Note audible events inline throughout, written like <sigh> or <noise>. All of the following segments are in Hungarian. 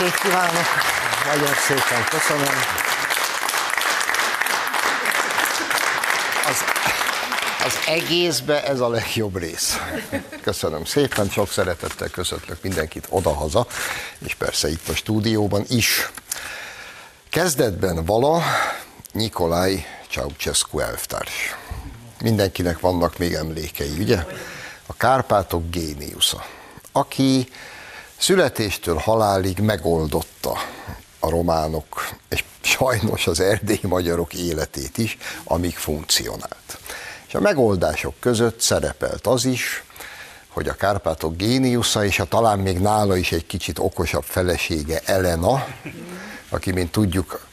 estét kívánok! Nagyon szépen köszönöm. Az, az egészbe ez a legjobb rész. Köszönöm szépen, sok szeretettel köszöntlök mindenkit odahaza, és persze itt a stúdióban is. Kezdetben vala Nikolaj Ceausescu elvtárs. Mindenkinek vannak még emlékei, ugye? A Kárpátok géniusza, aki születéstől halálig megoldotta a románok, és sajnos az erdélyi magyarok életét is, amíg funkcionált. És a megoldások között szerepelt az is, hogy a Kárpátok géniusza, és a talán még nála is egy kicsit okosabb felesége Elena, aki, mint tudjuk,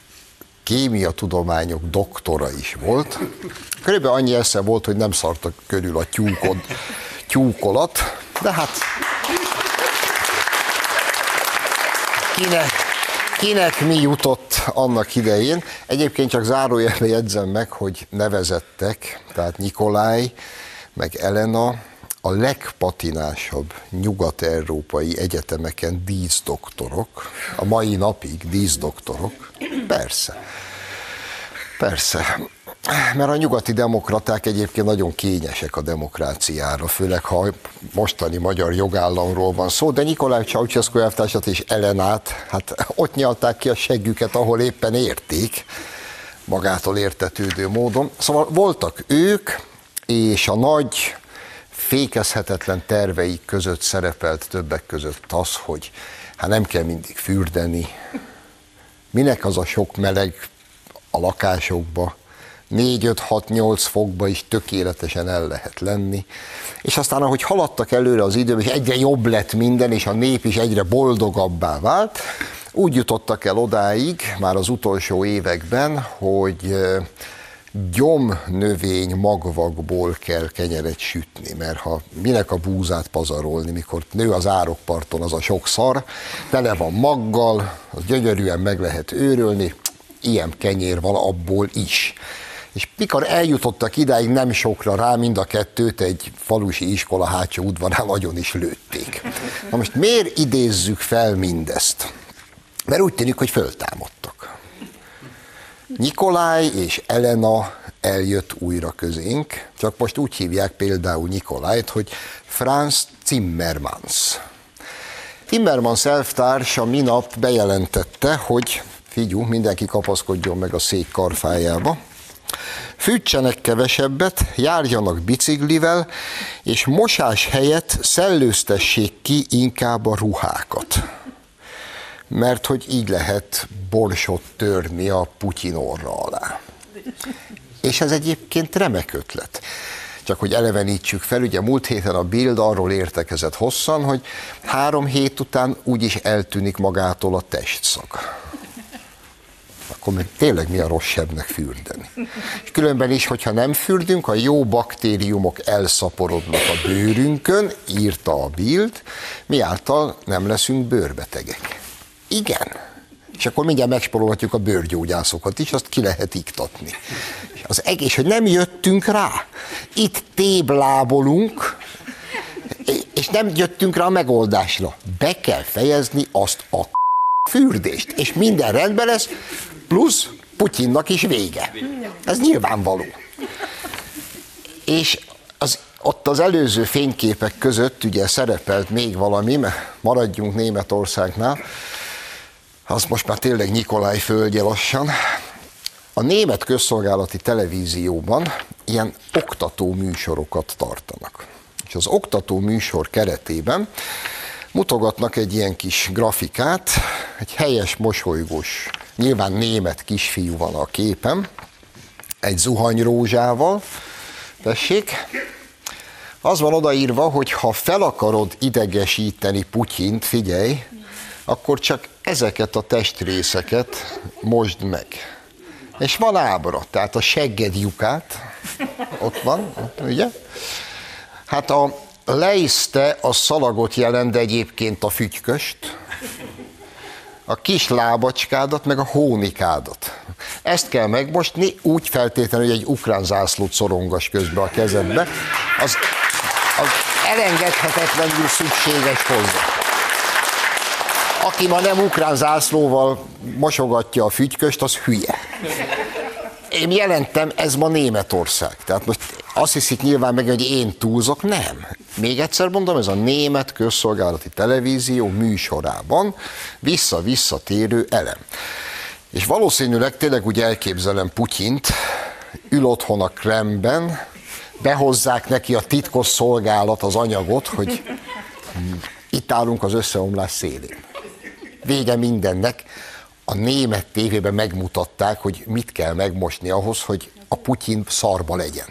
kémia tudományok doktora is volt. Körülbelül annyi esze volt, hogy nem szartak körül a tyúkod, tyúkolat, de hát kinek, kinek mi jutott annak idején. Egyébként csak zárójelbe jegyzem meg, hogy nevezettek, tehát Nikolaj, meg Elena, a legpatinásabb nyugat-európai egyetemeken díszdoktorok, a mai napig díszdoktorok, persze. Persze. Mert a nyugati demokraták egyébként nagyon kényesek a demokráciára, főleg ha mostani magyar jogállamról van szó, de Nikolaj Ceausescu elvtársat és Elenát, hát ott nyalták ki a seggüket, ahol éppen érték, magától értetődő módon. Szóval voltak ők, és a nagy fékezhetetlen terveik között szerepelt többek között az, hogy hát nem kell mindig fürdeni, minek az a sok meleg a lakásokba, 4-5-6-8 fokba is tökéletesen el lehet lenni. És aztán, ahogy haladtak előre az időben, és egyre jobb lett minden, és a nép is egyre boldogabbá vált, úgy jutottak el odáig, már az utolsó években, hogy gyomnövény magvakból kell kenyeret sütni, mert ha minek a búzát pazarolni, mikor nő az árokparton az a sok szar, tele van maggal, az gyönyörűen meg lehet őrölni, ilyen kenyér van abból is. És mikor eljutottak idáig, nem sokra rá, mind a kettőt egy falusi iskola hátsó udvarán nagyon is lőtték. Na most miért idézzük fel mindezt? Mert úgy tűnik, hogy föltámadtak. Nikolaj és Elena eljött újra közénk, csak most úgy hívják például Nikolajt, hogy Franz Zimmermans. Timmermans elvtárs a minap bejelentette, hogy figyú, mindenki kapaszkodjon meg a szék karfájába, Fűtsenek kevesebbet, járjanak biciklivel, és mosás helyett szellőztessék ki inkább a ruhákat. Mert hogy így lehet borsot törni a Putyin orra alá. És ez egyébként remek ötlet. Csak hogy elevenítsük fel, ugye múlt héten a Bild arról értekezett hosszan, hogy három hét után úgyis eltűnik magától a testszak akkor meg tényleg mi a rosszabbnak fürdeni. És különben is, hogyha nem fürdünk, a jó baktériumok elszaporodnak a bőrünkön, írta a Bild, mi által nem leszünk bőrbetegek. Igen. És akkor mindjárt megsporolhatjuk a bőrgyógyászokat is, azt ki lehet iktatni. Az egész, hogy nem jöttünk rá. Itt téblábolunk, és nem jöttünk rá a megoldásra. Be kell fejezni azt a fürdést, és minden rendben lesz, plusz Putyinnak is vége. Ez nyilvánvaló. És az, ott az előző fényképek között ugye szerepelt még valami, mert maradjunk Németországnál, az most már tényleg Nikolaj földje lassan. A német közszolgálati televízióban ilyen oktató műsorokat tartanak. És az oktató műsor keretében mutogatnak egy ilyen kis grafikát, egy helyes, mosolygós nyilván német kisfiú van a képen, egy zuhanyrózsával, tessék, az van odaírva, hogy ha fel akarod idegesíteni Putyint, figyelj, akkor csak ezeket a testrészeket mosd meg. És van ábra, tehát a segged lyukát, ott van, ugye? Hát a leiszte a szalagot jelent, de egyébként a fügyköst, a kis lábacskádat, meg a hónikádat. Ezt kell megmosni, úgy feltétlenül, hogy egy ukrán zászlót szorongas közbe a kezedbe. Az, az elengedhetetlenül szükséges hozzá. aki ma nem ukrán zászlóval mosogatja a fügyköst, az hülye. Én jelentem, ez ma Németország. Tehát most azt hiszik nyilván meg, hogy én túlzok. Nem. Még egyszer mondom, ez a német közszolgálati televízió műsorában vissza-visszatérő elem. És valószínűleg tényleg úgy elképzelem Putyint, ül otthon a Kremben, behozzák neki a titkos szolgálat az anyagot, hogy itt állunk az összeomlás szélén. Vége mindennek. A német tévében megmutatták, hogy mit kell megmosni ahhoz, hogy a Putyin szarba legyen.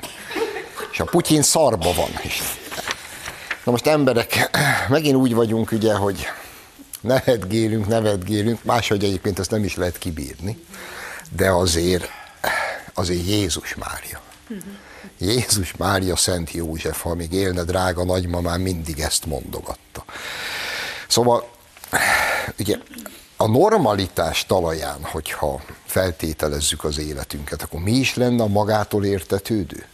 És a Putyin szarba van. Na most emberek, megint úgy vagyunk ugye, hogy nevetgélünk, nevetgélünk, máshogy egyébként ezt nem is lehet kibírni, de azért, azért Jézus Mária. Jézus Mária Szent József, ha még élne drága nagymamám, mindig ezt mondogatta. Szóval, ugye a normalitás talaján, hogyha feltételezzük az életünket, akkor mi is lenne a magától értetődő?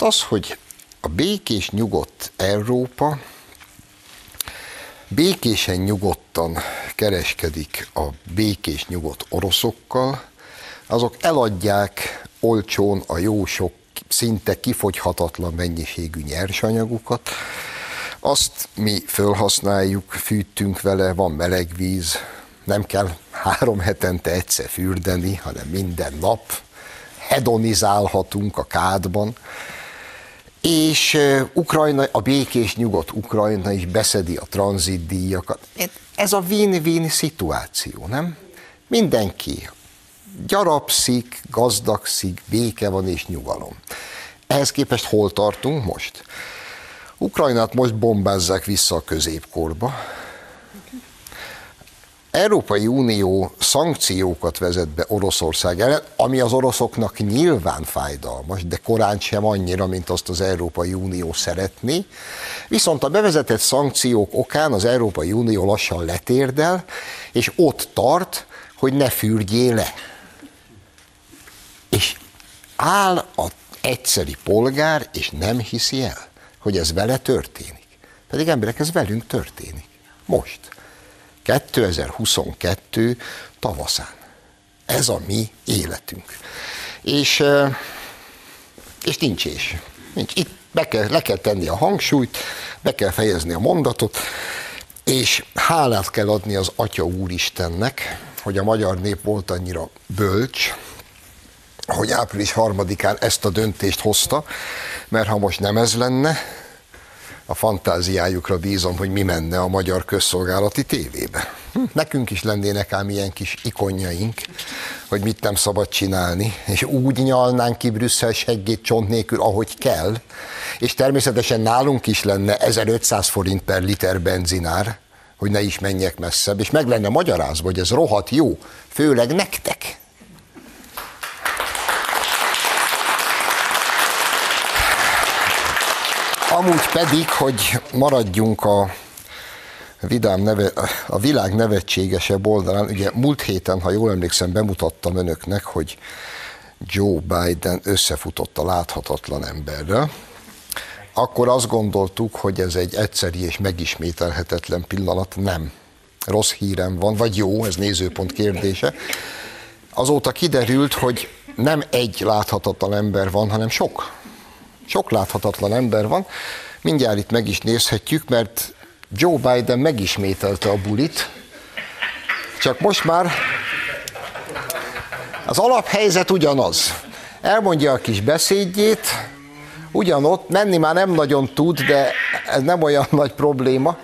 Hát az, hogy a békés, nyugodt Európa békésen, nyugodtan kereskedik a békés, nyugodt oroszokkal, azok eladják olcsón a jó sok, szinte kifogyhatatlan mennyiségű nyersanyagukat, azt mi felhasználjuk, fűtünk vele, van meleg víz, nem kell három hetente egyszer fürdeni, hanem minden nap hedonizálhatunk a kádban, és Ukrajna, a békés nyugodt Ukrajna is beszedi a tranzitdíjakat. Ez a win-win szituáció, nem? Mindenki gyarapszik, gazdagszik, béke van és nyugalom. Ehhez képest hol tartunk most? Ukrajnát most bombázzák vissza a középkorba, Európai Unió szankciókat vezet be Oroszország ellen, ami az oroszoknak nyilván fájdalmas, de korán sem annyira, mint azt az Európai Unió szeretné. Viszont a bevezetett szankciók okán az Európai Unió lassan letérdel, és ott tart, hogy ne fürdjél le. És áll a egyszeri polgár, és nem hiszi el, hogy ez vele történik. Pedig emberek, ez velünk történik. Most. 2022 tavaszán. Ez a mi életünk. És, és nincs is. Nincs. Itt be kell, le kell tenni a hangsúlyt, be kell fejezni a mondatot, és hálát kell adni az Atya Úristennek, hogy a magyar nép volt annyira bölcs, hogy április harmadikán ezt a döntést hozta, mert ha most nem ez lenne, a fantáziájukra bízom, hogy mi menne a magyar közszolgálati tévébe. Hm, nekünk is lennének ám ilyen kis ikonjaink, hogy mit nem szabad csinálni, és úgy nyalnánk ki Brüsszel seggét csont nélkül, ahogy kell, és természetesen nálunk is lenne 1500 forint per liter benzinár, hogy ne is menjek messzebb, és meg lenne magyarázva, hogy ez rohadt jó, főleg nektek. Amúgy pedig, hogy maradjunk a vidám neve, a világ nevetségesebb oldalán, ugye múlt héten, ha jól emlékszem, bemutattam önöknek, hogy Joe Biden összefutott a láthatatlan emberrel, akkor azt gondoltuk, hogy ez egy egyszeri és megismételhetetlen pillanat. Nem. Rossz hírem van, vagy jó, ez nézőpont kérdése. Azóta kiderült, hogy nem egy láthatatlan ember van, hanem sok sok láthatatlan ember van. Mindjárt itt meg is nézhetjük, mert Joe Biden megismételte a bulit, csak most már az alaphelyzet ugyanaz. Elmondja a kis beszédjét, ugyanott, menni már nem nagyon tud, de ez nem olyan <laughs> nagy probléma.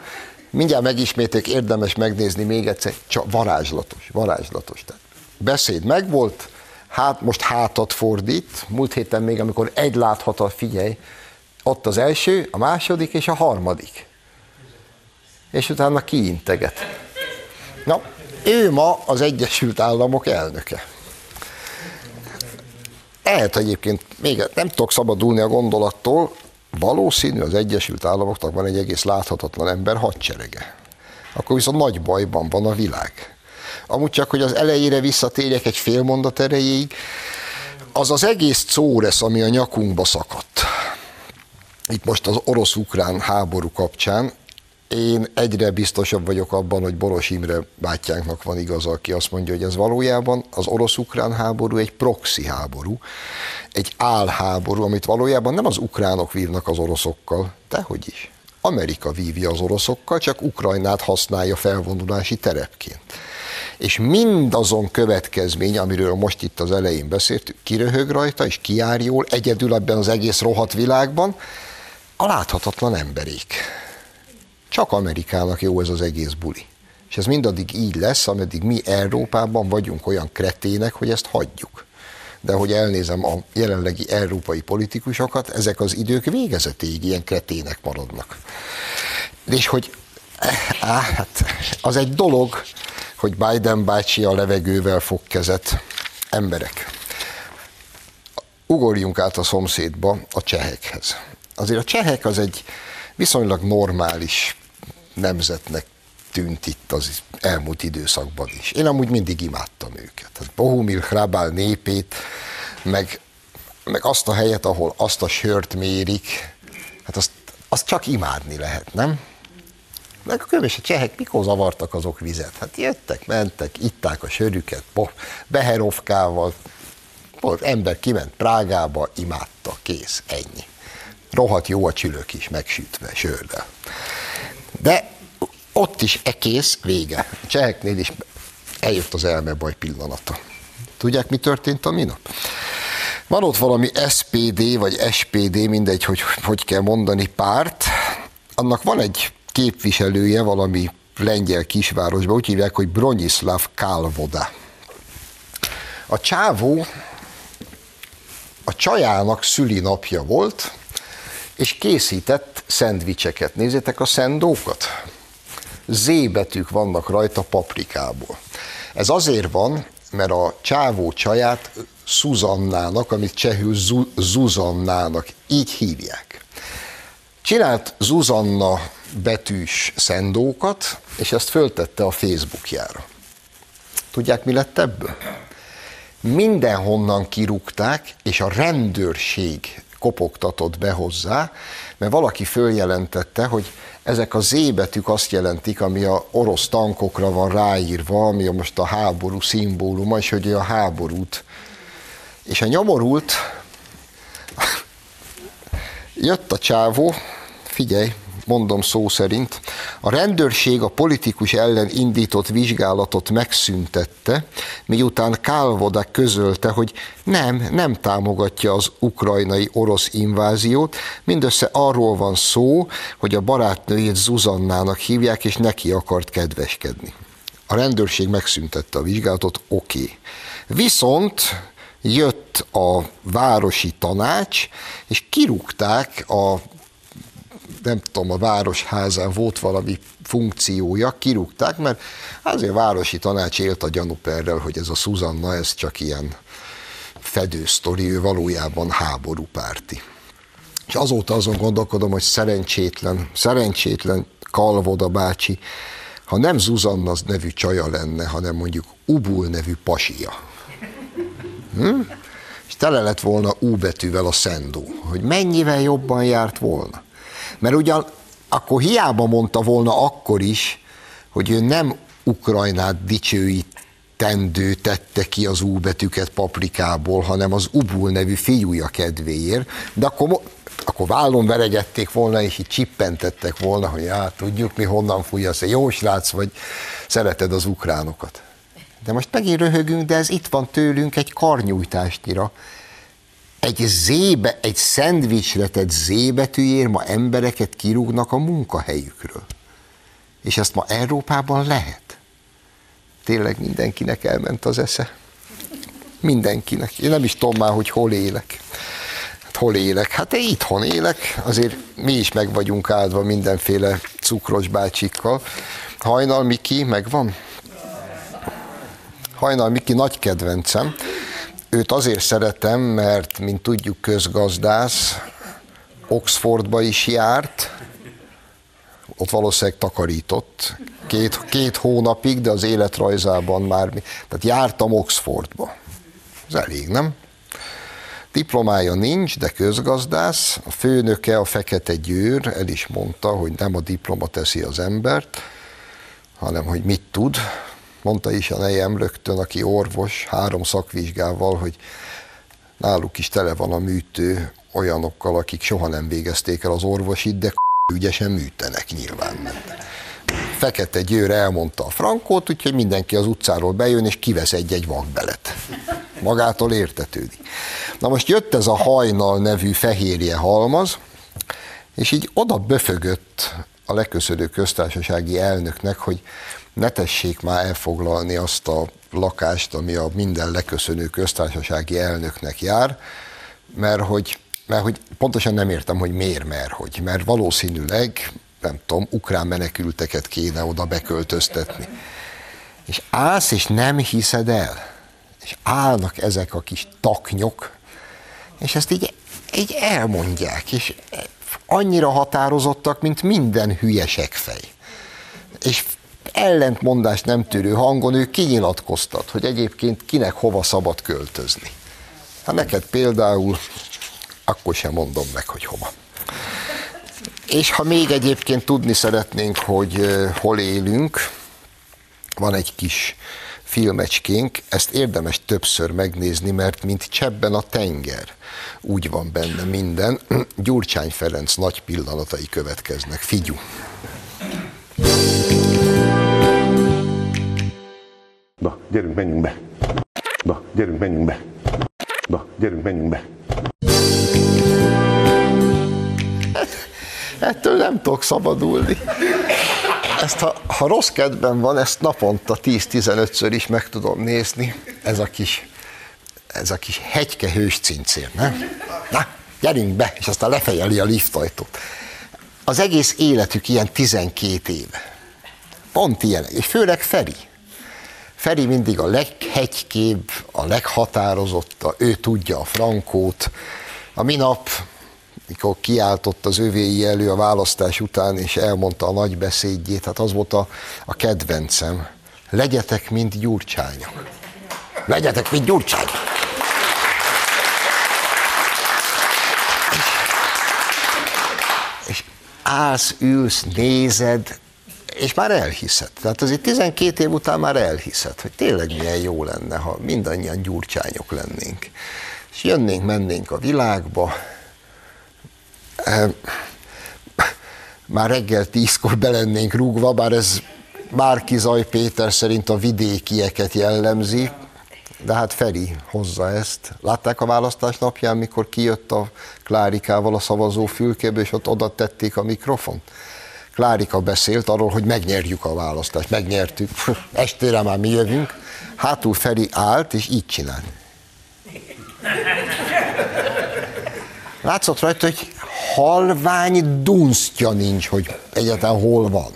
Mindjárt megismétek, érdemes megnézni még egyszer, csak varázslatos, varázslatos. Tehát beszéd megvolt, hát most hátat fordít, múlt héten még, amikor egy láthat, figyelj, ott az első, a második és a harmadik. És utána kiinteget. Na, ő ma az Egyesült Államok elnöke. Lehet egyébként, még nem tudok szabadulni a gondolattól, valószínű az Egyesült Államoknak van egy egész láthatatlan ember hadserege. Akkor viszont nagy bajban van a világ. Amúgy csak, hogy az elejére visszatérjek egy fél mondat erejéig, az az egész córesz, ami a nyakunkba szakadt, itt most az orosz-ukrán háború kapcsán, én egyre biztosabb vagyok abban, hogy Boros Imre bátyánknak van igaza, aki azt mondja, hogy ez valójában az orosz-ukrán háború egy proxy háború, egy álháború, amit valójában nem az ukránok vívnak az oroszokkal, dehogy is. Amerika vívja az oroszokkal, csak Ukrajnát használja felvonulási terepként. És mindazon következmény, amiről most itt az elején beszéltük, kiröhög rajta, és kiár jól, egyedül ebben az egész rohadt világban, a láthatatlan emberék. Csak Amerikának jó ez az egész buli. És ez mindaddig így lesz, ameddig mi Európában vagyunk olyan kretének, hogy ezt hagyjuk. De hogy elnézem a jelenlegi európai politikusokat, ezek az idők végezetéig ilyen kretének maradnak. És hogy á, hát az egy dolog, hogy Biden bácsi a levegővel fog kezet. Emberek, ugorjunk át a szomszédba, a csehekhez. Azért a csehek az egy viszonylag normális nemzetnek tűnt itt az elmúlt időszakban is. Én amúgy mindig imádtam őket. Hát Bohumil Hrabál népét, meg, meg azt a helyet, ahol azt a sört mérik, hát azt, azt csak imádni lehet, nem? Meg a különböző csehek mikor zavartak azok vizet? Hát jöttek, mentek, itták a sörüket, Beherovkával, volt ember kiment Prágába, imádta, kész, ennyi. Rohadt jó a csülök is, megsütve, sörrel. De ott is ekész vége. A cseheknél is eljött az elmebaj pillanata. Tudják, mi történt a minap? Van ott valami SPD vagy SPD, mindegy, hogy hogy kell mondani, párt. Annak van egy képviselője valami lengyel kisvárosban, úgy hívják, hogy Bronislav Kálvoda. A csávó a csajának szülinapja volt, és készített szendvicseket. Nézzétek a szendókat. Z betűk vannak rajta paprikából. Ez azért van, mert a csávó csaját Szuzannának, amit csehül Zuzannának, így hívják. Csinált Zuzanna betűs szendókat, és ezt föltette a Facebookjára. Tudják, mi lett ebből? Mindenhonnan kirúgták, és a rendőrség kopogtatott be hozzá, mert valaki följelentette, hogy ezek a Z betűk azt jelentik, ami a orosz tankokra van ráírva, ami most a háború szimbóluma, és hogy a háborút. És a nyomorult, <laughs> jött a csávó, figyelj, mondom szó szerint, a rendőrség a politikus ellen indított vizsgálatot megszüntette, miután Kálvoda közölte, hogy nem, nem támogatja az ukrajnai orosz inváziót, mindössze arról van szó, hogy a barátnőjét Zuzannának hívják, és neki akart kedveskedni. A rendőrség megszüntette a vizsgálatot, oké. Okay. Viszont jött a városi tanács, és kirúgták a nem tudom, a városházán volt valami funkciója, kirúgták, mert azért a városi tanács élt a gyanúperrel, hogy ez a Szuzanna, ez csak ilyen fedősztori, ő valójában háborúpárti. És azóta azon gondolkodom, hogy szerencsétlen, szerencsétlen Kalvoda bácsi, ha nem Zuzanna nevű csaja lenne, hanem mondjuk Ubul nevű pasia. Hm? És tele lett volna U betűvel a szendó, hogy mennyivel jobban járt volna. Mert ugyan akkor hiába mondta volna akkor is, hogy ő nem Ukrajnát dicsőítendő tette ki az U betűket paprikából, hanem az Ubul nevű fiúja kedvéért, de akkor, akkor vállon veregették volna, és így csippentettek volna, hogy hát tudjuk mi honnan fújjasz, jó srác vagy, szereted az ukránokat. De most megint röhögünk, de ez itt van tőlünk egy karnyújtásnyira egy zébe, egy szendvicsre tett zébetűjér ma embereket kirúgnak a munkahelyükről. És ezt ma Európában lehet. Tényleg mindenkinek elment az esze. Mindenkinek. Én nem is tudom már, hogy hol élek. Hát hol élek? Hát én itthon élek, azért mi is meg vagyunk áldva mindenféle cukros bácsikkal. Hajnal Miki megvan? Hajnal Miki nagy kedvencem Őt azért szeretem, mert, mint tudjuk, közgazdász, Oxfordba is járt, ott valószínűleg takarított, két, két hónapig, de az életrajzában már, tehát jártam Oxfordba. Ez elég, nem? Diplomája nincs, de közgazdász. A főnöke, a Fekete Győr el is mondta, hogy nem a diploma teszi az embert, hanem hogy mit tud. Mondta is a nejem rögtön, aki orvos, három szakvizsgával, hogy náluk is tele van a műtő olyanokkal, akik soha nem végezték el az orvosit, de <laughs> ügyesen műtenek nyilván. Fekete Győr elmondta a frankót, úgyhogy mindenki az utcáról bejön, és kivesz egy-egy vakbelet. Magától értetődik. Na most jött ez a hajnal nevű fehérje halmaz, és így oda böfögött a leköszönő köztársasági elnöknek, hogy ne tessék már elfoglalni azt a lakást, ami a minden leköszönő köztársasági elnöknek jár, mert hogy, mert hogy pontosan nem értem, hogy miért, mert hogy, mert valószínűleg, nem tudom, ukrán menekülteket kéne oda beköltöztetni. És állsz, és nem hiszed el. És állnak ezek a kis taknyok, és ezt így, így elmondják, és annyira határozottak, mint minden hülyesek fej. És ellentmondást nem tűrő hangon ő kinyilatkoztat, hogy egyébként kinek hova szabad költözni. Ha neked például, akkor sem mondom meg, hogy hova. És ha még egyébként tudni szeretnénk, hogy hol élünk, van egy kis filmecskénk, ezt érdemes többször megnézni, mert mint csebben a tenger, úgy van benne minden. Gyurcsány Ferenc nagy pillanatai következnek. Figyú! Na, gyerünk, menjünk be. Na, gyerünk, menjünk be. Na, gyerünk, menjünk be. Ettől nem tudok szabadulni. Ezt, ha, ha rossz kedben van, ezt naponta 10-15-ször is meg tudom nézni. Ez a kis, ez a kis hegyke hős cincér, nem? Na, gyerünk be, és aztán lefejeli a liftajtót. Az egész életük ilyen 12 éve. Pont ilyen, és főleg Feri. Feri mindig a leghegykébb, a leghatározotta, ő tudja a frankót. A minap mikor kiáltott az övéi elő a választás után, és elmondta a nagy beszédjét, hát az volt a, a kedvencem. Legyetek, mint gyurcsányok. Legyetek, mint gyurcsányok. Állsz, ülsz, nézed, és már elhiszed. Tehát azért 12 év után már elhiszed, hogy tényleg milyen jó lenne, ha mindannyian gyurcsányok lennénk. És jönnénk, mennénk a világba, már reggel tízkor belennénk rúgva, bár ez Márki Zaj Péter szerint a vidékieket jellemzi, de hát Feri hozza ezt. Látták a választás napján, mikor kijött a Klárikával a szavazó fülkébe, és ott oda tették a mikrofon? Klárika beszélt arról, hogy megnyerjük a választást, megnyertük, estére már mi jövünk. Hátul Feri állt, és így csinált. Látszott rajta, hogy halvány dunsztja nincs, hogy egyáltalán hol van.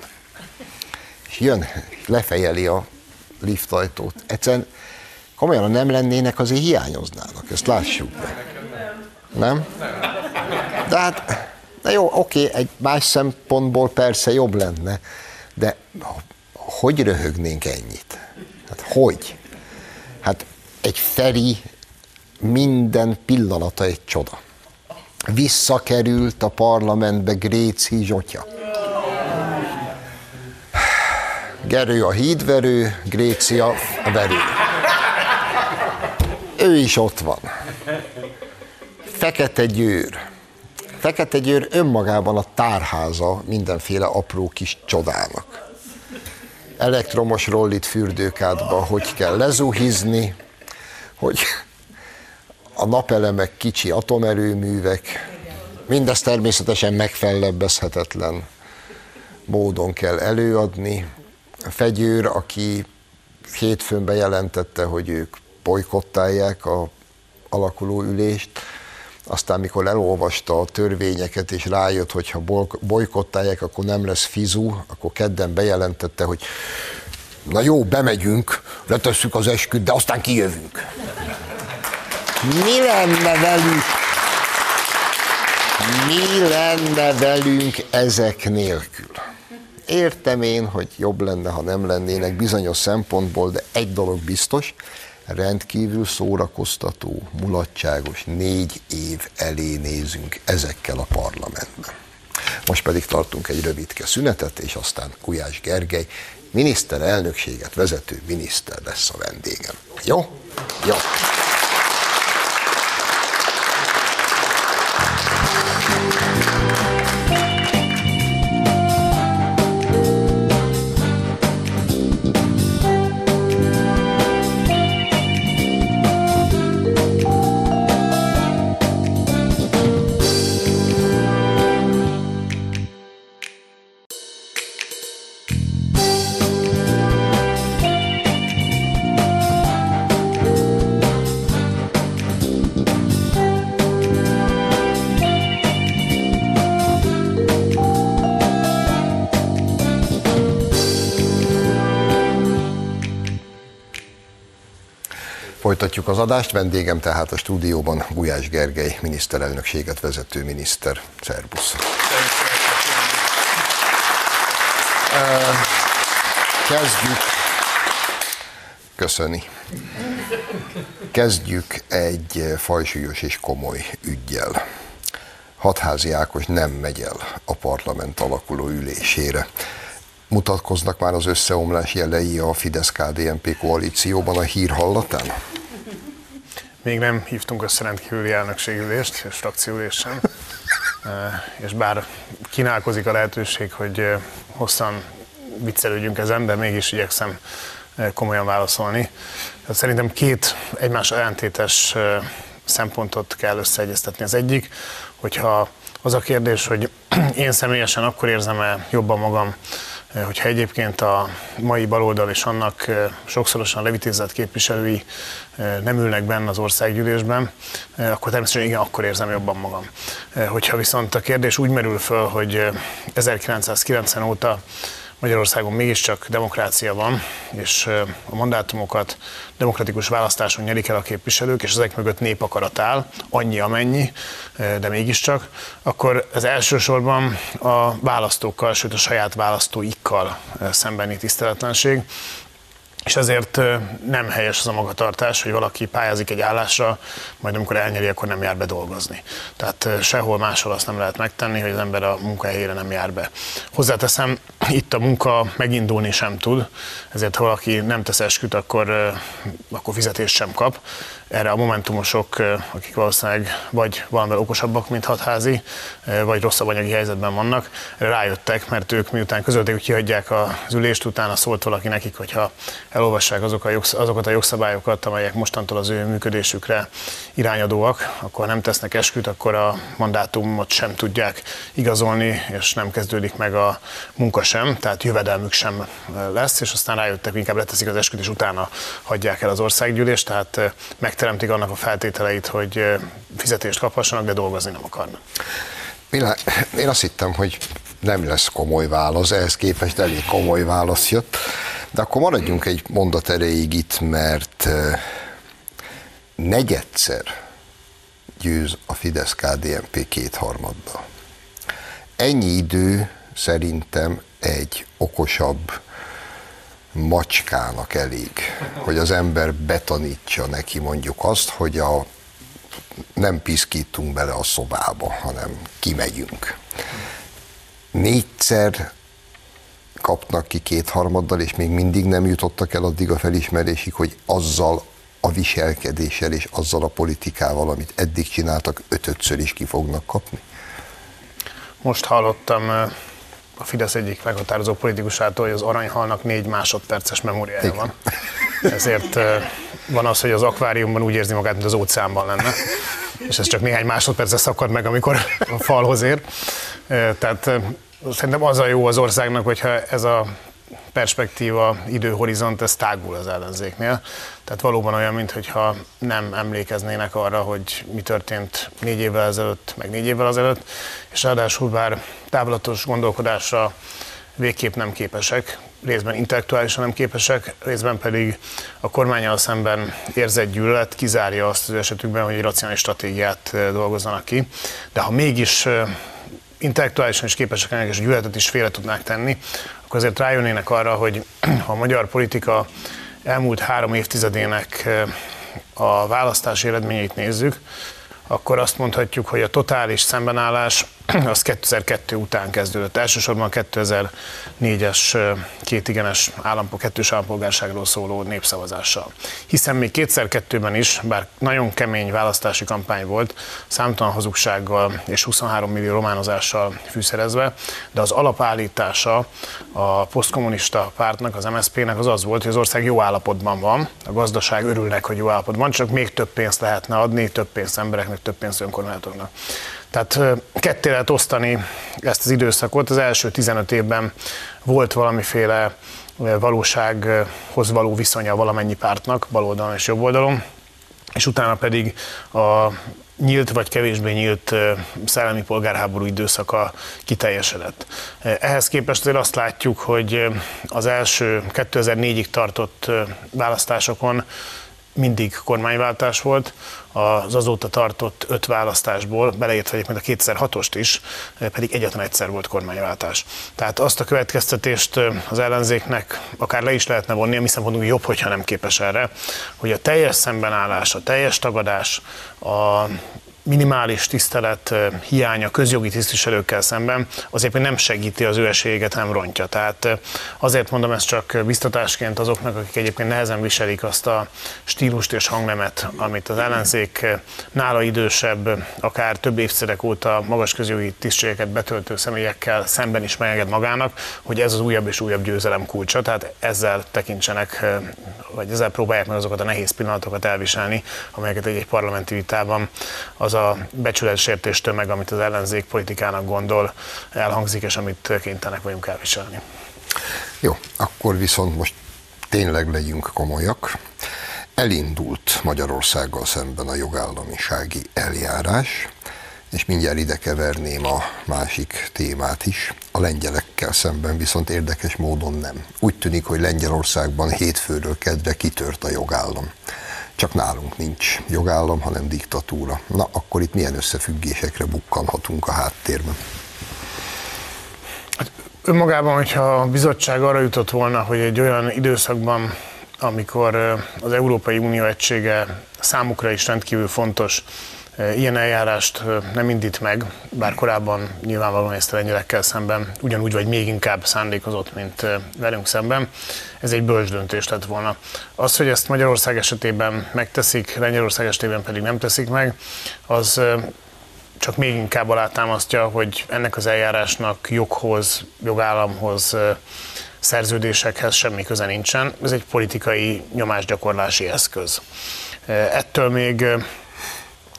És jön, lefejeli a liftajtót. Egyszerűen komolyan, ha nem lennének, azért hiányoznának, ezt lássuk be. Nem? De hát, de jó, oké, egy más szempontból persze jobb lenne, de hogy röhögnénk ennyit? Hát hogy? Hát egy Feri minden pillanata egy csoda visszakerült a parlamentbe Gréci Zsotya. Gerő a hídverő, Gréci a verő. Ő is ott van. Fekete Győr. Fekete Győr önmagában a tárháza mindenféle apró kis csodának. Elektromos rollit fürdőkádba, hogy kell lezuhizni, hogy a napelemek kicsi atomerőművek, mindez természetesen megfellebbezhetetlen módon kell előadni. Fegyőr, aki hétfőn bejelentette, hogy ők bolykottálják a alakuló ülést, aztán mikor elolvasta a törvényeket, és rájött, hogy ha bolykottálják, akkor nem lesz fizu, akkor kedden bejelentette, hogy na jó, bemegyünk, letesszük az esküt, de aztán kijövünk. Mi lenne velük? Mi lenne velünk ezek nélkül? Értem én, hogy jobb lenne, ha nem lennének bizonyos szempontból, de egy dolog biztos, rendkívül szórakoztató, mulatságos négy év elé nézünk ezekkel a parlamentben. Most pedig tartunk egy rövidke szünetet, és aztán Gulyás Gergely miniszterelnökséget vezető miniszter lesz a vendégem. Jó? Jó. Adást, vendégem tehát a stúdióban Gulyás Gergely, miniszterelnökséget vezető miniszter. Szerbusz! Kezdjük. Köszöni. Kezdjük egy fajsúlyos és komoly ügyjel. Hatházi Ákos nem megy el a parlament alakuló ülésére. Mutatkoznak már az összeomlás jelei a Fidesz-KDNP koalícióban a hír hallatán? Még nem hívtunk össze rendkívüli elnökségülést és frakcióülést sem. <laughs> És bár kínálkozik a lehetőség, hogy hosszan viccelődjünk ezen, de mégis igyekszem komolyan válaszolni. Tehát szerintem két egymás ellentétes szempontot kell összeegyeztetni. Az egyik, hogyha az a kérdés, hogy <clears throat> én személyesen akkor érzem-e jobban magam Eh, hogyha egyébként a mai baloldal és annak eh, sokszorosan levitézett képviselői eh, nem ülnek benne az országgyűlésben, akkor természetesen igen, akkor érzem jobban magam. Hogyha viszont a kérdés úgy merül föl, hogy 1990 óta Magyarországon mégiscsak demokrácia van, és a mandátumokat demokratikus választáson nyerik el a képviselők, és ezek mögött népakarat áll, annyi amennyi, de mégiscsak, akkor ez elsősorban a választókkal, sőt a saját választóikkal szembeni tiszteletlenség, és ezért nem helyes az a magatartás, hogy valaki pályázik egy állásra, majd amikor elnyeri, akkor nem jár be dolgozni. Tehát sehol máshol azt nem lehet megtenni, hogy az ember a munkahelyére nem jár be. Hozzáteszem, itt a munka megindulni sem tud, ezért ha valaki nem tesz esküt, akkor, akkor fizetést sem kap erre a momentumosok, akik valószínűleg vagy valamivel okosabbak, mint hatházi, vagy rosszabb anyagi helyzetben vannak, rájöttek, mert ők miután közölték, hogy kihagyják az ülést, utána szólt valaki nekik, hogyha elolvassák azok a jogsz, azokat a jogszabályokat, amelyek mostantól az ő működésükre irányadóak, akkor nem tesznek esküt, akkor a mandátumot sem tudják igazolni, és nem kezdődik meg a munka sem, tehát jövedelmük sem lesz, és aztán rájöttek, inkább leteszik az esküt, és utána hagyják el az országgyűlést, tehát meg megteremtik annak a feltételeit, hogy fizetést kaphassanak, de dolgozni nem akarnak. Én azt hittem, hogy nem lesz komoly válasz, ehhez képest elég komoly válasz jött. De akkor maradjunk egy mondat erejéig itt, mert negyedszer győz a Fidesz-KDNP kétharmaddal. Ennyi idő szerintem egy okosabb macskának elég, hogy az ember betanítsa neki mondjuk azt, hogy a, nem piszkítunk bele a szobába, hanem kimegyünk. Négyszer kapnak ki kétharmaddal, és még mindig nem jutottak el addig a felismerésig, hogy azzal a viselkedéssel és azzal a politikával, amit eddig csináltak, ötötször is ki fognak kapni? Most hallottam a Fidesz egyik meghatározó politikusától, hogy az aranyhalnak négy másodperces memóriája van. Ezért van az, hogy az akváriumban úgy érzi magát, mint az óceánban lenne. És ez csak néhány másodperce szakad meg, amikor a falhoz ér. Tehát szerintem az a jó az országnak, hogyha ez a perspektíva, időhorizont, ez tágul az ellenzéknél. Tehát valóban olyan, mintha nem emlékeznének arra, hogy mi történt négy évvel ezelőtt, meg négy évvel ezelőtt, és ráadásul bár távlatos gondolkodásra végképp nem képesek, részben intellektuálisan nem képesek, részben pedig a kormányal szemben érzett gyűlölet kizárja azt az esetükben, hogy egy racionális stratégiát dolgozzanak ki. De ha mégis intellektuálisan is képesek ennek, és a gyűlöletet is félre tudnák tenni, akkor azért rájönnének arra, hogy ha <clears throat> a magyar politika elmúlt három évtizedének a választási eredményeit nézzük, akkor azt mondhatjuk, hogy a totális szembenállás <clears throat> az 2002 után kezdődött. Elsősorban a 2004-es kétigenes állampol, kettős állampolgárságról szóló népszavazással. Hiszen még kétszer kettőben is, bár nagyon kemény választási kampány volt, számtalan hazugsággal és 23 millió románozással fűszerezve, de az alapállítása a posztkommunista pártnak, az MSZP-nek az az volt, hogy az ország jó állapotban van, a gazdaság örülnek, hogy jó állapotban van, csak még több pénzt lehetne adni, több pénzt embereknek, több pénzt önkormányzatoknak. Tehát ketté lehet osztani ezt az időszakot. Az első 15 évben volt valamiféle valósághoz való viszonya valamennyi pártnak, baloldalon és jobb oldalon, és utána pedig a nyílt vagy kevésbé nyílt szellemi polgárháború időszaka kiteljesedett. Ehhez képest azért azt látjuk, hogy az első 2004-ig tartott választásokon mindig kormányváltás volt, az azóta tartott öt választásból, beleértve egyébként a 2006-ost is, pedig egyetlen egyszer volt kormányváltás. Tehát azt a következtetést az ellenzéknek akár le is lehetne vonni, a mi szempontunk jobb, hogyha nem képes erre, hogy a teljes szembenállás, a teljes tagadás, a minimális tisztelet hiánya közjogi tisztviselőkkel szemben azért még nem segíti az ő esélyeket, nem rontja. Tehát azért mondom ezt csak biztatásként azoknak, akik egyébként nehezen viselik azt a stílust és hangnemet, amit az ellenzék nála idősebb, akár több évtizedek óta magas közjogi tisztségeket betöltő személyekkel szemben is megenged magának, hogy ez az újabb és újabb győzelem kulcsa, tehát ezzel tekintsenek, vagy ezzel próbálják meg azokat a nehéz pillanatokat elviselni, amelyeket egy, egy parlamenti vitában az a becsületsértés tömeg, amit az ellenzék politikának gondol, elhangzik, és amit kénytelenek vagyunk elviselni. Jó, akkor viszont most tényleg legyünk komolyak. Elindult Magyarországgal szemben a jogállamisági eljárás, és mindjárt ide keverném a másik témát is. A lengyelekkel szemben viszont érdekes módon nem. Úgy tűnik, hogy Lengyelországban hétfőről kedre kitört a jogállam csak nálunk nincs jogállam, hanem diktatúra. Na, akkor itt milyen összefüggésekre bukkanhatunk a háttérben? Hát önmagában, hogyha a bizottság arra jutott volna, hogy egy olyan időszakban, amikor az Európai Unió egysége számukra is rendkívül fontos, Ilyen eljárást nem indít meg, bár korábban nyilvánvalóan ezt a lengyelekkel szemben ugyanúgy vagy még inkább szándékozott, mint velünk szemben. Ez egy bölcs döntés lett volna. Az, hogy ezt Magyarország esetében megteszik, Lengyelország esetében pedig nem teszik meg, az csak még inkább alátámasztja, hogy ennek az eljárásnak joghoz, jogállamhoz, szerződésekhez semmi köze nincsen. Ez egy politikai nyomásgyakorlási eszköz. Ettől még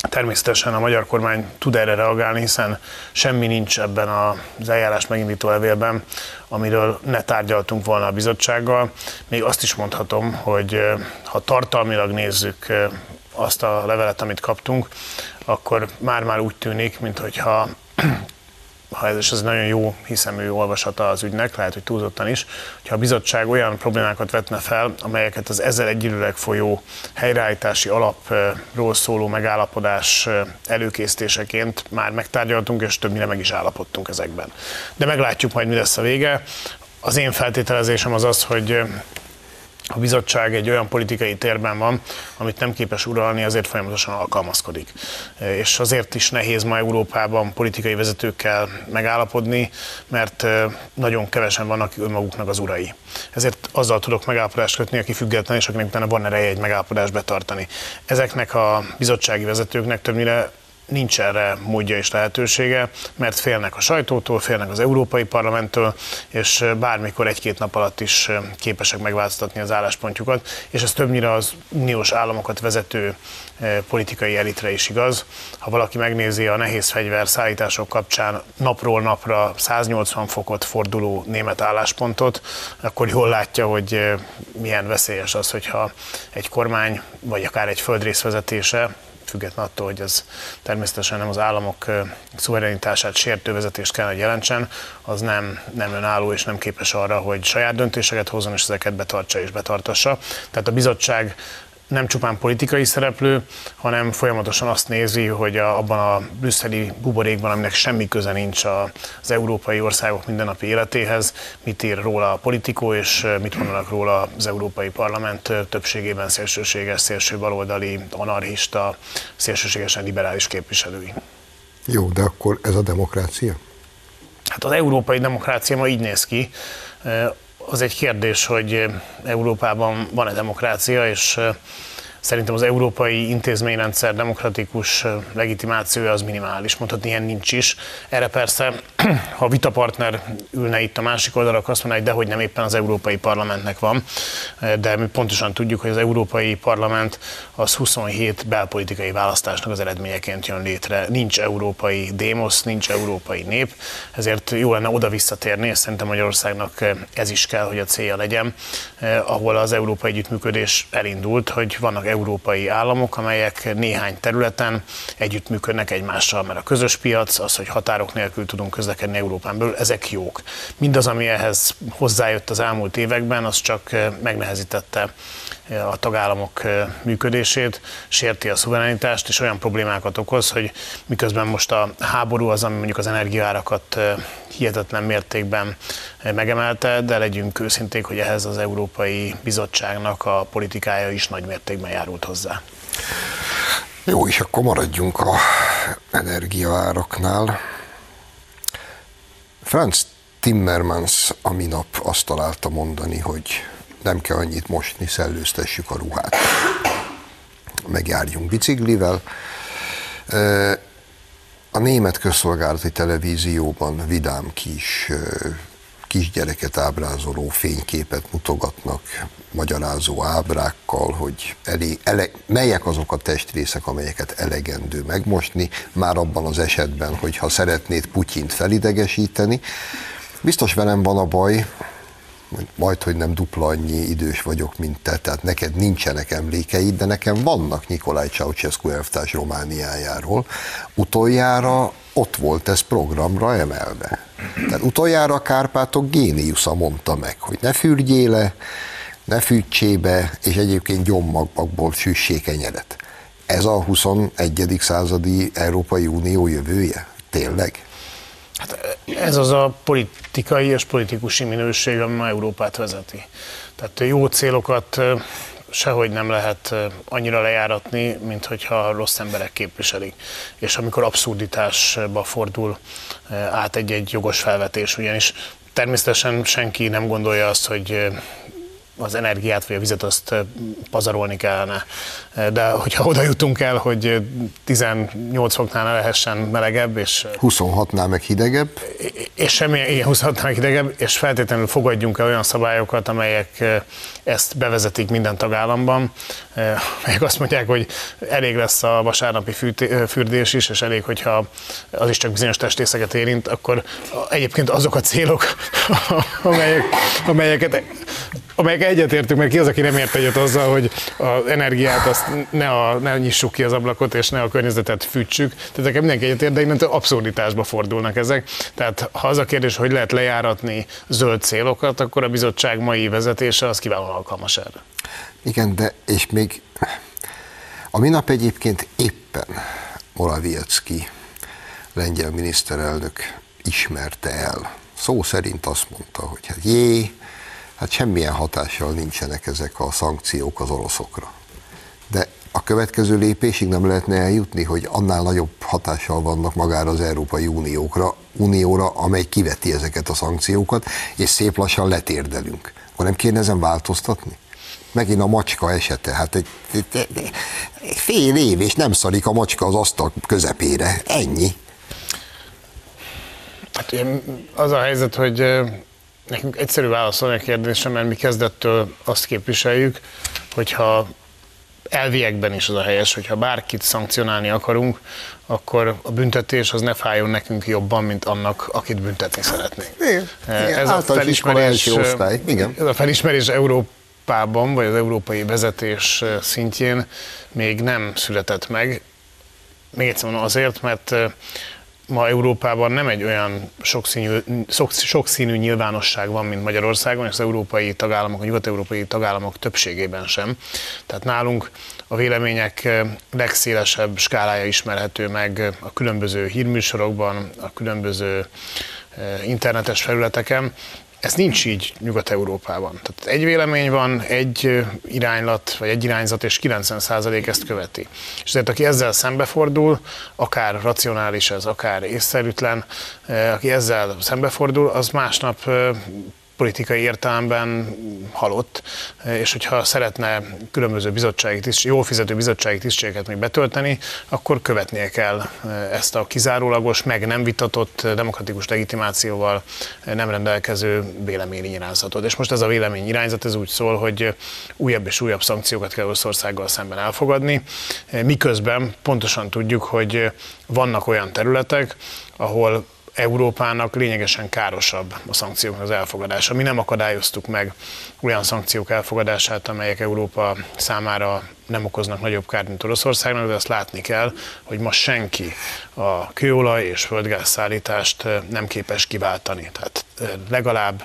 Természetesen a magyar kormány tud erre reagálni, hiszen semmi nincs ebben az eljárás megindító levélben, amiről ne tárgyaltunk volna a bizottsággal. Még azt is mondhatom, hogy ha tartalmilag nézzük azt a levelet, amit kaptunk, akkor már-már úgy tűnik, mintha ha ez, és ez nagyon jó hiszemű olvasata az ügynek, lehet, hogy túlzottan is, hogyha a bizottság olyan problémákat vetne fel, amelyeket az ezzel egyidőleg folyó helyreállítási alapról szóló megállapodás előkészítéseként már megtárgyaltunk, és többnyire meg is állapodtunk ezekben. De meglátjuk majd, mi lesz a vége. Az én feltételezésem az az, hogy a bizottság egy olyan politikai térben van, amit nem képes uralni, ezért folyamatosan alkalmazkodik. És azért is nehéz ma Európában politikai vezetőkkel megállapodni, mert nagyon kevesen vannak önmaguknak az urai. Ezért azzal tudok megállapodást kötni, aki független, és akinek utána van ereje egy megállapodást betartani. Ezeknek a bizottsági vezetőknek többnyire nincs erre módja és lehetősége, mert félnek a sajtótól, félnek az Európai Parlamenttől, és bármikor egy-két nap alatt is képesek megváltoztatni az álláspontjukat, és ez többnyire az uniós államokat vezető politikai elitre is igaz. Ha valaki megnézi a nehéz fegyver szállítások kapcsán napról napra 180 fokot forduló német álláspontot, akkor jól látja, hogy milyen veszélyes az, hogyha egy kormány, vagy akár egy földrész vezetése független attól, hogy ez természetesen nem az államok szuverenitását sértő vezetést kell, hogy jelentsen, az nem, nem önálló és nem képes arra, hogy saját döntéseket hozzon és ezeket betartsa és betartassa. Tehát a bizottság nem csupán politikai szereplő, hanem folyamatosan azt nézi, hogy a, abban a brüsszeli buborékban, aminek semmi köze nincs az európai országok mindennapi életéhez, mit ír róla a politikó, és mit mondanak róla az Európai Parlament többségében szélsőséges, szélső baloldali, anarchista, szélsőségesen liberális képviselői. Jó, de akkor ez a demokrácia? Hát az európai demokrácia ma így néz ki. Az egy kérdés, hogy Európában van-e demokrácia, és Szerintem az európai intézményrendszer demokratikus legitimációja az minimális, mondhatni ilyen nincs is. Erre persze, <clears throat> ha a vitapartner ülne itt a másik oldalak, azt mondaná, hogy dehogy nem éppen az Európai Parlamentnek van, de mi pontosan tudjuk, hogy az Európai Parlament az 27 belpolitikai választásnak az eredményeként jön létre. Nincs európai démosz, nincs európai nép, ezért jó lenne oda visszatérni, és szerintem Magyarországnak ez is kell, hogy a célja legyen, ahol az európai együttműködés elindult, hogy vannak európai államok, amelyek néhány területen együttműködnek egymással, mert a közös piac, az, hogy határok nélkül tudunk közlekedni Európán belül, ezek jók. Mindaz, ami ehhez hozzájött az elmúlt években, az csak eh, megnehezítette eh, a tagállamok működését, sérti a szuverenitást, és olyan problémákat okoz, hogy miközben most a háború az, ami mondjuk az energiaárakat hihetetlen mértékben megemelte, de legyünk őszinték, hogy ehhez az Európai Bizottságnak a politikája is nagy mértékben járult hozzá. Jó, és akkor maradjunk a energiaáraknál. Franz Timmermans a minap azt találta mondani, hogy nem kell annyit mosni, szellőztessük a ruhát. Megjárjunk biciklivel. A német közszolgálati televízióban vidám kis kisgyereket ábrázoló fényképet mutogatnak, magyarázó ábrákkal, hogy elég, ele, melyek azok a testrészek, amelyeket elegendő megmosni, már abban az esetben, hogyha szeretnéd Putyint felidegesíteni. Biztos velem van a baj, majd, hogy nem dupla annyi idős vagyok, mint te, tehát neked nincsenek emlékeid, de nekem vannak Nikolaj Ceausescu elvtárs Romániájáról. Utoljára ott volt ez programra emelve. Tehát utoljára a Kárpátok géniusza mondta meg, hogy ne fürdjél le, ne fűtsébe, és egyébként gyommagból süssék kenyeret. Ez a 21. századi Európai Unió jövője? Tényleg? Hát ez az a politikai és politikusi minőség, ami ma Európát vezeti. Tehát jó célokat sehogy nem lehet annyira lejáratni, mint hogyha rossz emberek képviselik. És amikor abszurditásba fordul át egy-egy jogos felvetés, ugyanis természetesen senki nem gondolja azt, hogy az energiát vagy a vizet azt pazarolni kellene. De hogyha oda jutunk el, hogy 18 foknál ne lehessen melegebb, és... 26-nál meg hidegebb? És semmi, igen, 26-nál meg hidegebb, és feltétlenül fogadjunk el olyan szabályokat, amelyek ezt bevezetik minden tagállamban, melyek azt mondják, hogy elég lesz a vasárnapi fürdés is, és elég, hogyha az is csak bizonyos testrészeket érint, akkor egyébként azok a célok, <laughs> amelyek, amelyeket amelyek egyetértünk, mert ki az, aki nem ért egyet azzal, hogy az energiát azt ne, a, ne nyissuk ki az ablakot, és ne a környezetet fűtsük. Tehát nekem mindenki egyetért, de innentől abszurditásba fordulnak ezek. Tehát ha az a kérdés, hogy lehet lejáratni zöld célokat, akkor a bizottság mai vezetése az kiválóan alkalmas erre. Igen, de és még a minap egyébként éppen Morawiecki lengyel miniszterelnök ismerte el. Szó szerint azt mondta, hogy hát jé, hát semmilyen hatással nincsenek ezek a szankciók az oroszokra. De a következő lépésig nem lehetne eljutni, hogy annál nagyobb hatással vannak magára az Európai Uniókra, Unióra, amely kiveti ezeket a szankciókat, és szép lassan letérdelünk. Akkor nem kéne ezen változtatni? Megint a macska esete, hát egy, egy, egy, egy fél év, és nem szarik a macska az asztal közepére. Ennyi. Hát az a helyzet, hogy Nekünk egyszerű válaszolni a kérdésre, mert mi kezdettől azt képviseljük, hogyha elviekben is az a helyes, hogyha bárkit szankcionálni akarunk, akkor a büntetés az ne fájjon nekünk jobban, mint annak, akit büntetni szeretnénk. Igen, ez, a felismerés, osztály. Igen. ez a felismerés Európában, vagy az európai vezetés szintjén még nem született meg. Még egyszer mondom azért, mert ma Európában nem egy olyan sokszínű, sokszínű nyilvánosság van, mint Magyarországon, és az európai tagállamok, a nyugat-európai tagállamok többségében sem. Tehát nálunk a vélemények legszélesebb skálája ismerhető meg a különböző hírműsorokban, a különböző internetes felületeken, ez nincs így Nyugat-Európában. Tehát egy vélemény van, egy iránylat, vagy egy irányzat, és 90% ezt követi. És ezért aki ezzel szembefordul, akár racionális ez, akár észszerűtlen, aki ezzel szembefordul, az másnap politikai értelemben halott, és hogyha szeretne különböző bizottsági tiszt, jól fizető bizottsági tisztségeket még betölteni, akkor követnie kell ezt a kizárólagos, meg nem vitatott, demokratikus legitimációval nem rendelkező véleményirányzatot. És most ez a véleményirányzat ez úgy szól, hogy újabb és újabb szankciókat kell Oroszországgal szemben elfogadni, miközben pontosan tudjuk, hogy vannak olyan területek, ahol Európának lényegesen károsabb a szankcióknak az elfogadása. Mi nem akadályoztuk meg olyan szankciók elfogadását, amelyek Európa számára nem okoznak nagyobb kárt, mint Oroszországnak, de azt látni kell, hogy ma senki a kőolaj és földgáz szállítást nem képes kiváltani. Tehát legalább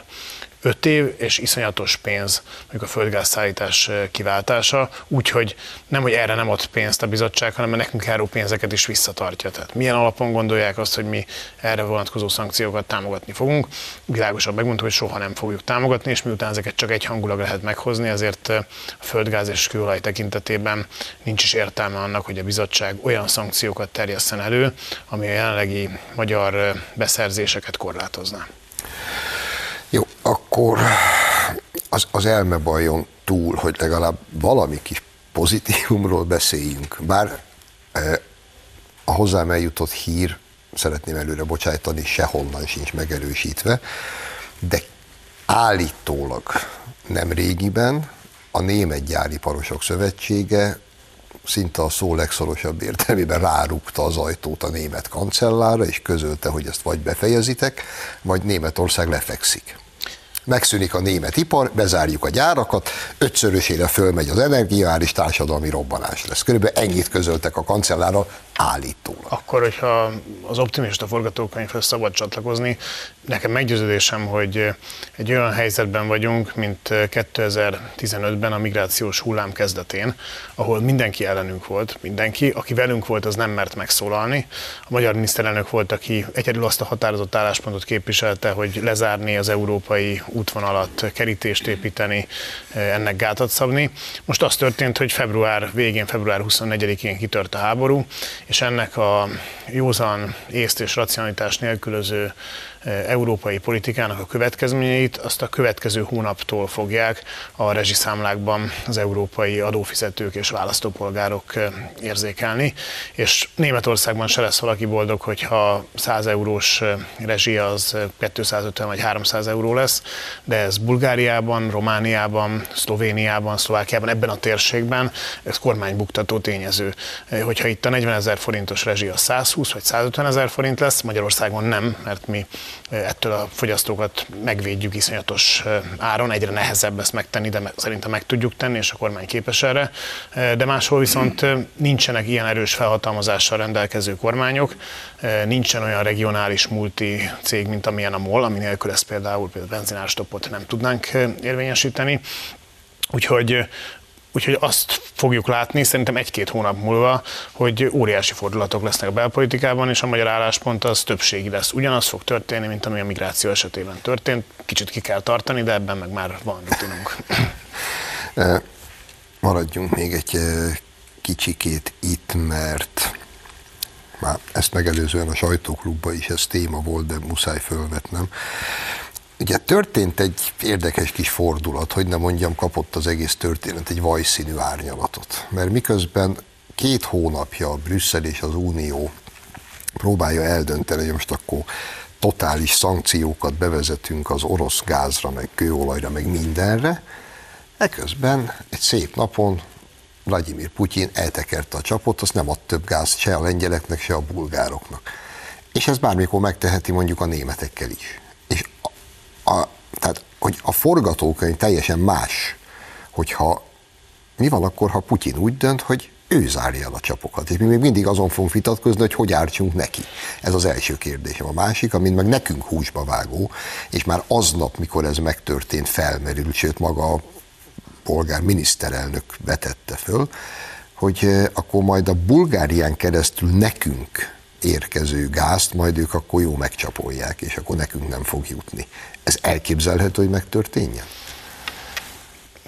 5 év és iszonyatos pénz, mondjuk a földgázszállítás kiváltása, úgyhogy nem, hogy erre nem ad pénzt a bizottság, hanem a nekünk járó pénzeket is visszatartja. Tehát milyen alapon gondolják azt, hogy mi erre vonatkozó szankciókat támogatni fogunk. Világosan megmondtuk, hogy soha nem fogjuk támogatni, és miután ezeket csak egy hangulag lehet meghozni, ezért a földgáz és kőolaj tekintetében nincs is értelme annak, hogy a bizottság olyan szankciókat terjesszen elő, ami a jelenlegi magyar beszerzéseket korlátozná. Jó, akkor az, az elmebajon túl, hogy legalább valami kis pozitívumról beszéljünk. Bár e, a hozzám eljutott hír, szeretném előre bocsájtani, sehonnan sincs megerősítve, de állítólag nem régiben a Német Gyáriparosok Szövetsége szinte a szó legszorosabb értelmében rárúgta az ajtót a német kancellára, és közölte, hogy ezt vagy befejezitek, vagy Németország lefekszik megszűnik a német ipar, bezárjuk a gyárakat, ötszörösére fölmegy az energiaár, és társadalmi robbanás lesz. Körülbelül ennyit közöltek a kancellárral állítólag. Akkor, hogyha az optimista forgatókönyvhez szabad csatlakozni, nekem meggyőződésem, hogy egy olyan helyzetben vagyunk, mint 2015-ben a migrációs hullám kezdetén, ahol mindenki ellenünk volt, mindenki, aki velünk volt, az nem mert megszólalni. A magyar miniszterelnök volt, aki egyedül azt a határozott álláspontot képviselte, hogy lezárni az európai útvonalat, kerítést építeni, ennek gátat szabni. Most az történt, hogy február végén, február 24-én kitört a háború, és ennek a józan észt és racionalitás nélkülöző európai politikának a következményeit azt a következő hónaptól fogják a rezsiszámlákban az európai adófizetők és választópolgárok érzékelni, és Németországban se lesz valaki boldog, hogyha 100 eurós rezsi az 250 vagy 300 euró lesz, de ez Bulgáriában, Romániában, Szlovéniában, Szlovákiában, ebben a térségben ez kormánybuktató tényező. Hogyha itt a 40 ezer forintos rezsi a 120 vagy 150 ezer forint lesz, Magyarországon nem, mert mi ettől a fogyasztókat megvédjük iszonyatos áron, egyre nehezebb ezt megtenni, de szerintem meg tudjuk tenni, és a kormány képes erre. De máshol viszont nincsenek ilyen erős felhatalmazással rendelkező kormányok, nincsen olyan regionális multi cég, mint amilyen a MOL, ami nélkül ezt például, például benzinárstopot nem tudnánk érvényesíteni. Úgyhogy Úgyhogy azt fogjuk látni szerintem egy-két hónap múlva, hogy óriási fordulatok lesznek a belpolitikában, és a magyar álláspont az többségi lesz. Ugyanaz fog történni, mint ami a migráció esetében történt. Kicsit ki kell tartani, de ebben meg már van rutinunk. <coughs> Maradjunk még egy kicsikét itt, mert már ezt megelőzően a sajtóklubban is ez téma volt, de muszáj fölvetnem. Ugye történt egy érdekes kis fordulat, hogy nem mondjam, kapott az egész történet egy vajszínű árnyalatot. Mert miközben két hónapja Brüsszel és az Unió próbálja eldönteni, hogy most akkor totális szankciókat bevezetünk az orosz gázra, meg kőolajra, meg mindenre, eközben egy szép napon Vladimir Putyin eltekerte a csapot, az nem ad több gáz se a lengyeleknek, se a bulgároknak. És ez bármikor megteheti mondjuk a németekkel is a, tehát, hogy a forgatókönyv teljesen más, hogyha mi van akkor, ha Putyin úgy dönt, hogy ő zárja el a csapokat. És mi még mindig azon fogunk vitatkozni, hogy hogy ártsunk neki. Ez az első kérdésem. A másik, amit meg nekünk húsba vágó, és már aznap, mikor ez megtörtént, felmerült, sőt maga a polgár miniszterelnök vetette föl, hogy eh, akkor majd a Bulgárián keresztül nekünk érkező gázt, majd ők akkor jó megcsapolják, és akkor nekünk nem fog jutni. Ez elképzelhető, hogy megtörténjen?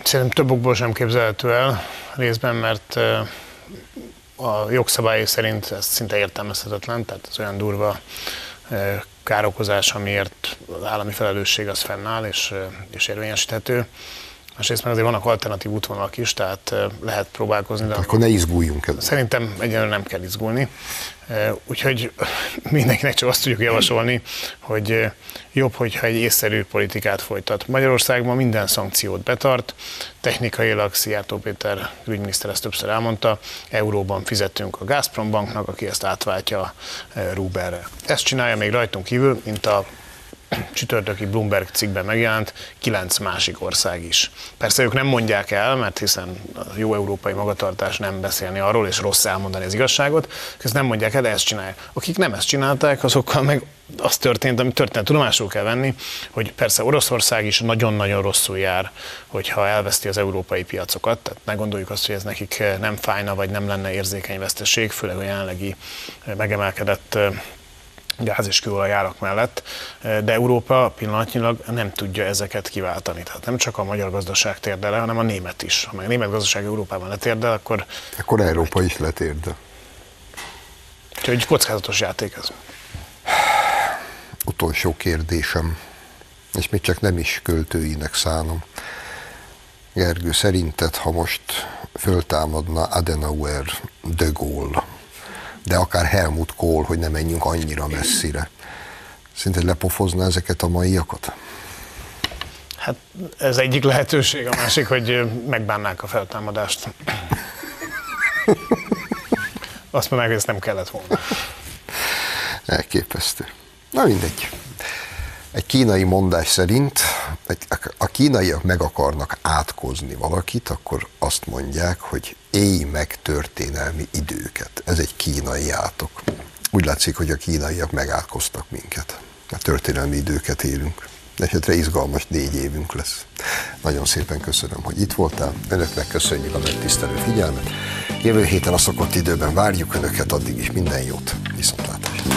Szerintem több okból sem képzelhető el, részben, mert a jogszabály szerint ez szinte értelmezhetetlen, tehát ez olyan durva károkozás, amiért az állami felelősség az fennáll és, és érvényesíthető. Másrészt meg azért vannak alternatív útvonalak is, tehát lehet próbálkozni. De akkor ne izguljunk el. Szerintem egyenlően nem kell izgulni. Úgyhogy <laughs> mindenkinek csak azt tudjuk javasolni, hogy jobb, hogyha egy észszerű politikát folytat. Magyarország ma minden szankciót betart, technikailag Szijjártó Péter külügyminiszter ezt többször elmondta, euróban fizetünk a Gazprom banknak, aki ezt átváltja Ruberre. Ezt csinálja még rajtunk kívül, mint a csütörtöki Bloomberg cikkben megjelent, kilenc másik ország is. Persze ők nem mondják el, mert hiszen a jó európai magatartás nem beszélni arról, és rossz elmondani az igazságot, ezt nem mondják el, de ezt csinálják. Akik nem ezt csinálták, azokkal meg az történt, amit történt, tudomásul kell venni, hogy persze Oroszország is nagyon-nagyon rosszul jár, hogyha elveszti az európai piacokat, tehát ne gondoljuk azt, hogy ez nekik nem fájna, vagy nem lenne érzékeny veszteség, főleg a jelenlegi megemelkedett gáz és kőolaj árak mellett, de Európa pillanatnyilag nem tudja ezeket kiváltani. Tehát nem csak a magyar gazdaság térdel hanem a német is. Ha meg a német gazdaság Európában letérdel, akkor... Akkor Európa is letérdel. Úgyhogy kockázatos játék ez. Utolsó kérdésem, és még csak nem is költőinek szánom. Gergő, szerinted, ha most föltámadna Adenauer, de Gaulle, de akár Helmut Kohl, hogy ne menjünk annyira messzire. Szinte lepofozna ezeket a maiakat? Hát ez egyik lehetőség, a másik, hogy megbánnák a feltámadást. Azt mondják, hogy ezt nem kellett volna. Elképesztő. Na mindegy. Egy kínai mondás szerint, a kínaiak meg akarnak átkozni valakit, akkor azt mondják, hogy élj meg történelmi időket. Ez egy kínai átok. Úgy látszik, hogy a kínaiak megátkoztak minket. A történelmi időket élünk. Esetre izgalmas négy évünk lesz. Nagyon szépen köszönöm, hogy itt voltál. Önöknek köszönjük a megtisztelő figyelmet. Jövő héten a szokott időben várjuk Önöket, addig is minden jót. Viszontlátásra.